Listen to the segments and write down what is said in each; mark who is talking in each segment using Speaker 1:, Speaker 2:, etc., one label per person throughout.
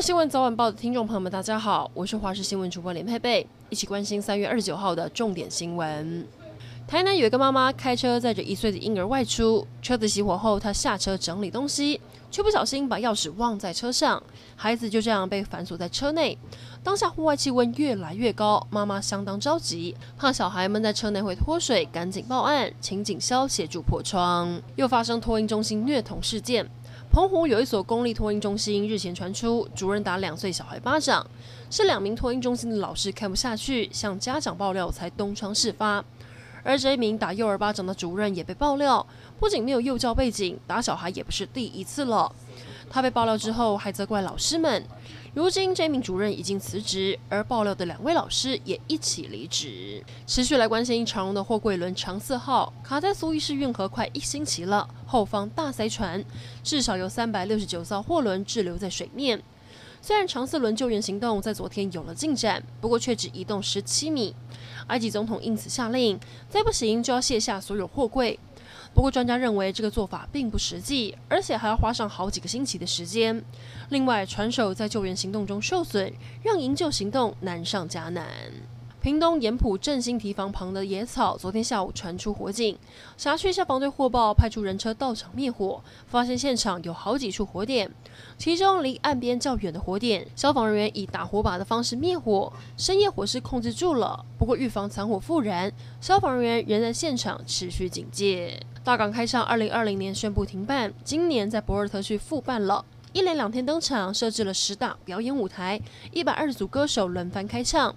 Speaker 1: 新闻早晚报的听众朋友们，大家好，我是华视新闻主播林佩佩，一起关心三月二十九号的重点新闻。台南有一个妈妈开车载着一岁的婴儿外出，车子熄火后，她下车整理东西，却不小心把钥匙忘在车上，孩子就这样被反锁在车内。当下户外气温越来越高，妈妈相当着急，怕小孩闷在车内会脱水，赶紧报案，请警消协助破窗。又发生托婴中心虐童事件，澎湖有一所公立托婴中心日前传出主任打两岁小孩巴掌，是两名托婴中心的老师看不下去，向家长爆料才东窗事发。而这一名打幼儿巴掌的主任也被爆料，不仅没有幼教背景，打小孩也不是第一次了。他被爆料之后，还责怪老师们。如今这名主任已经辞职，而爆料的两位老师也一起离职。持续来关心长荣的货柜轮长四号卡在苏伊士运河快一星期了，后方大塞船，至少有三百六十九艘货轮滞留在水面。虽然长四轮救援行动在昨天有了进展，不过却只移动十七米。埃及总统因此下令，再不行就要卸下所有货柜。不过专家认为这个做法并不实际，而且还要花上好几个星期的时间。另外，船手在救援行动中受损，让营救行动难上加难。屏东盐埔振兴堤防旁的野草，昨天下午传出火警，辖区消防队获报，派出人车到场灭火，发现现场有好几处火点，其中离岸边较远的火点，消防人员以打火把的方式灭火，深夜火势控制住了。不过预防残火复燃，消防人员仍在现场持续警戒。大港开唱二零二零年宣布停办，今年在博尔特区复办了，一连两天登场，设置了十大表演舞台，一百二十组歌手轮番开唱。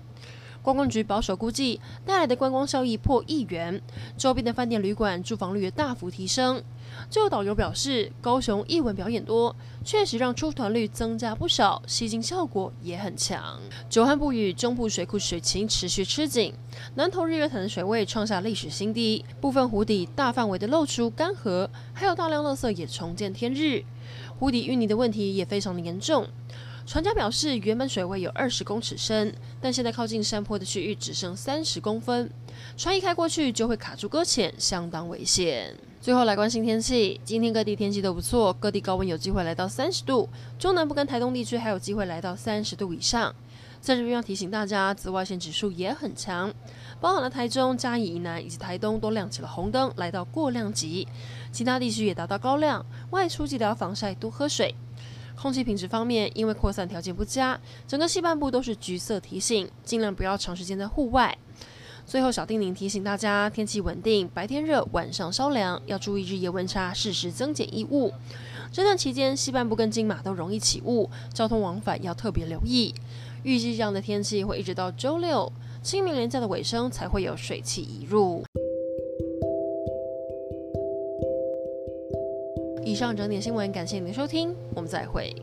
Speaker 1: 观光局保守估计，带来的观光效益破亿元，周边的饭店、旅馆住房率大幅提升。就有导游表示，高雄艺文表演多，确实让出团率增加不少，吸金效果也很强。久旱不雨，中部水库水情持续吃紧，南投日月潭的水位创下历史新低，部分湖底大范围的露出干涸，还有大量垃圾也重见天日，湖底淤泥的问题也非常的严重。船家表示，原本水位有二十公尺深，但现在靠近山坡的区域只剩三十公分，船一开过去就会卡住搁浅，相当危险。最后来关心天气，今天各地天气都不错，各地高温有机会来到三十度，中南部跟台东地区还有机会来到三十度以上。在这边要提醒大家，紫外线指数也很强，包含了台中、嘉义以南以及台东都亮起了红灯，来到过量级，其他地区也达到高亮，外出记得要防晒，多喝水。空气品质方面，因为扩散条件不佳，整个西半部都是橘色提醒，尽量不要长时间在户外。最后，小叮咛提醒大家，天气稳定，白天热，晚上稍凉，要注意日夜温差，适时增减衣物。这段期间，西半部跟金马都容易起雾，交通往返要特别留意。预计这样的天气会一直到周六，清明连假的尾声才会有水汽移入。以上整点新闻，感谢您的收听，我们再会。